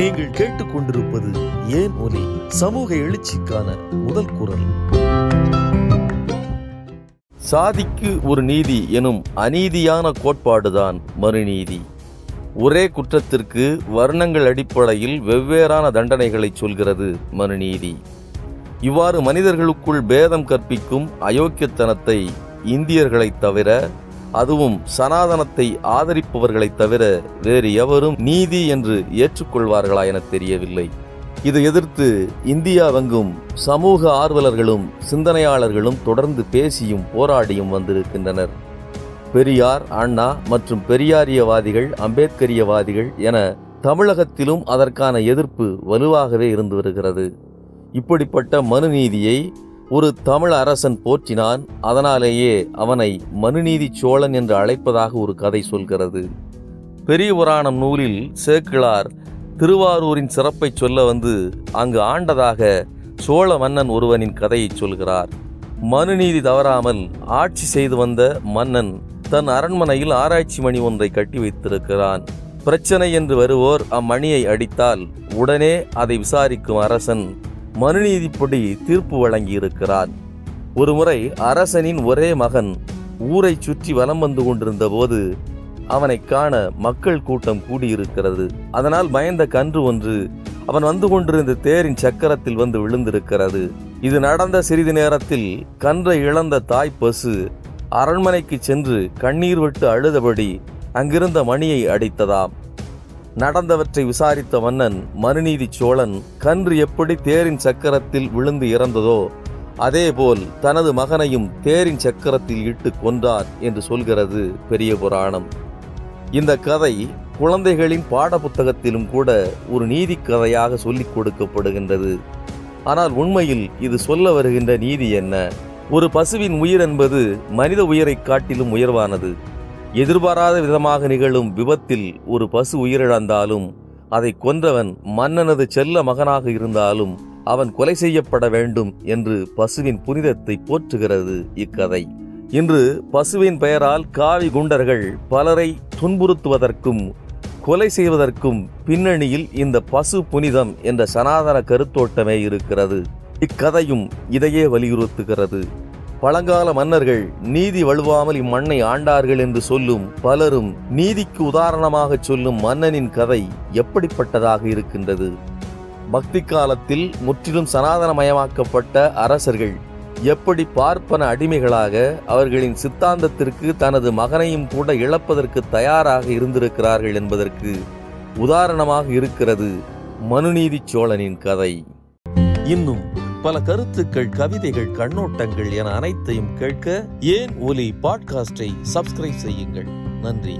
நீங்கள் கேட்டுக்கொண்டிருப்பது ஏன் ஒலி? சமூக எழுச்சிக்கான முதல் குரல். சாதிக்கு ஒரு நீதி எனும் அநீதியான கோட்பாடுதான் மறுநீதி. ஒரே குற்றத்திற்கு வர்ணங்கள் அடிப்படையில் வெவ்வேறான தண்டனைகளை சொல்கிறது மனுநீதி இவ்வாறு மனிதர்களுக்குள் பேதம் கற்பிக்கும் அயோக்கியத்தனத்தை இந்தியர்களைத் தவிர அதுவும் சனாதனத்தை ஆதரிப்பவர்களைத் தவிர வேறு எவரும் நீதி என்று ஏற்றுக்கொள்வார்களா என தெரியவில்லை. இதை எதிர்த்து இந்தியாவெங்கும் சமூக ஆர்வலர்களும் சிந்தனையாளர்களும் தொடர்ந்து பேசியும் போராடியும் வந்திருக்கின்றனர். பெரியார் அண்ணா மற்றும் பெரியாரியவாதிகள் அம்பேத்கரியவாதிகள் என தமிழகத்திலும் அதற்கான எதிர்ப்பு வலுவாகவே இருந்து வருகிறது. இப்படிப்பட்ட மனுநீதியை ஒரு தமிழ் அரசன் போற்றினான் அதனாலேயே அவனை மனுநீதி சோழன் என்று அழைப்பதாக ஒரு கதை சொல்கிறது. பெரிய புராணம் நூலில் சேக்கிழார் திருவாரூரின் சிறப்பை சொல்ல வந்து அங்கு ஆண்டதாக சோழ மன்னன் ஒருவனின் கதையை சொல்கிறார். மனுநீதி தவறாமல் ஆட்சி செய்து வந்த மன்னன் தன் அரண்மனையில் ஆராய்ச்சி மணி ஒன்றை கட்டி வைத்திருக்கிறான். பிரச்சனை என்று வருவோர் அம்மணியை அடித்தால் உடனே அதை விசாரிக்கும் அரசன் மனுநீதிப்படி தீர்ப்பு வழங்கியிருக்கிறார். ஒருமுறை அரசனின் ஒரே மகன் ஊரை சுற்றி வலம் வந்து கொண்டிருந்த போது அவனை காண மக்கள் கூட்டம் கூடியிருக்கிறது. அதனால் பயந்த கன்று ஒன்று அவன் வந்து கொண்டிருந்த தேரின் சக்கரத்தில் வந்து விழுந்திருக்கிறது. இது நடந்த சிறிது நேரத்தில் கன்றை இழந்த தாய் பசு அரண்மனைக்கு சென்று கண்ணீர் விட்டு அழுதபடி அங்கிருந்த மணியை அடித்ததாம். நடந்தவற்றை விசாரித்த மன்னன் மனுநீதி சோழன் கன்று எப்படி தேரின் சக்கரத்தில் விழுந்து இறந்ததோ அதேபோல் தனது மகனையும் தேரின் சக்கரத்தில் இட்டு கொன்றார் என்று சொல்கிறது பெரிய புராணம். இந்த கதை குழந்தைகளின் பாடப்புத்தகத்திலும் கூட ஒரு நீதி கதையாக சொல்லிக் கொடுக்கப்படுகின்றது. ஆனால் உண்மையில் இது சொல்ல வருகின்ற நீதி என்ன? ஒரு பசுவின் உயிர் என்பது மனித உயிரைக் காட்டிலும் உயர்வானது. எதிர்பாராத விதமாக நிகழும் விபத்தில் ஒரு பசு உயிரிழந்தாலும் அதை கொன்றவன் மன்னனது செல்ல மகனாக இருந்தாலும் அவன் கொலை செய்யப்பட வேண்டும் என்று பசுவின் புனிதத்தை போற்றுகிறது இக்கதை. இன்று பசுவின் பெயரால் காவி குண்டர்கள் பலரை துன்புறுத்துவதற்கும் கொலை செய்வதற்கும் பின்னணியில் இந்த பசு புனிதம் என்ற சனாதன கருத்தோட்டமே இருக்கிறது. இக்கதையும் இதையே வலியுறுத்துகிறது. பழங்கால மன்னர்கள் நீதி வழுவாமல் இம்மண்ணை ஆண்டார்கள் என்று சொல்லும் பலரும் நீதிக்கு உதாரணமாக சொல்லும் மன்னனின் கதை எப்படிப்பட்டதாக இருக்கின்றது? பக்தி காலத்தில் முற்றிலும் சனாதனமயமாக்கப்பட்ட அரசர்கள் எப்படி பார்ப்பன அடிமைகளாக அவர்களின் சித்தாந்தத்திற்கு தனது மகனையும் கூட இழப்பதற்கு தயாராக இருந்திருக்கிறார்கள் என்பதற்கு உதாரணமாக இருக்கிறது மனுநீதி சோழனின் கதை. இன்னும் பல கருத்துக்கள் கவிதைகள் கண்ணோட்டங்கள் என அனைத்தையும் கேட்க ஏன் ஒலி பாட்காஸ்டை சப்ஸ்கிரைப் செய்யுங்கள். நன்றி.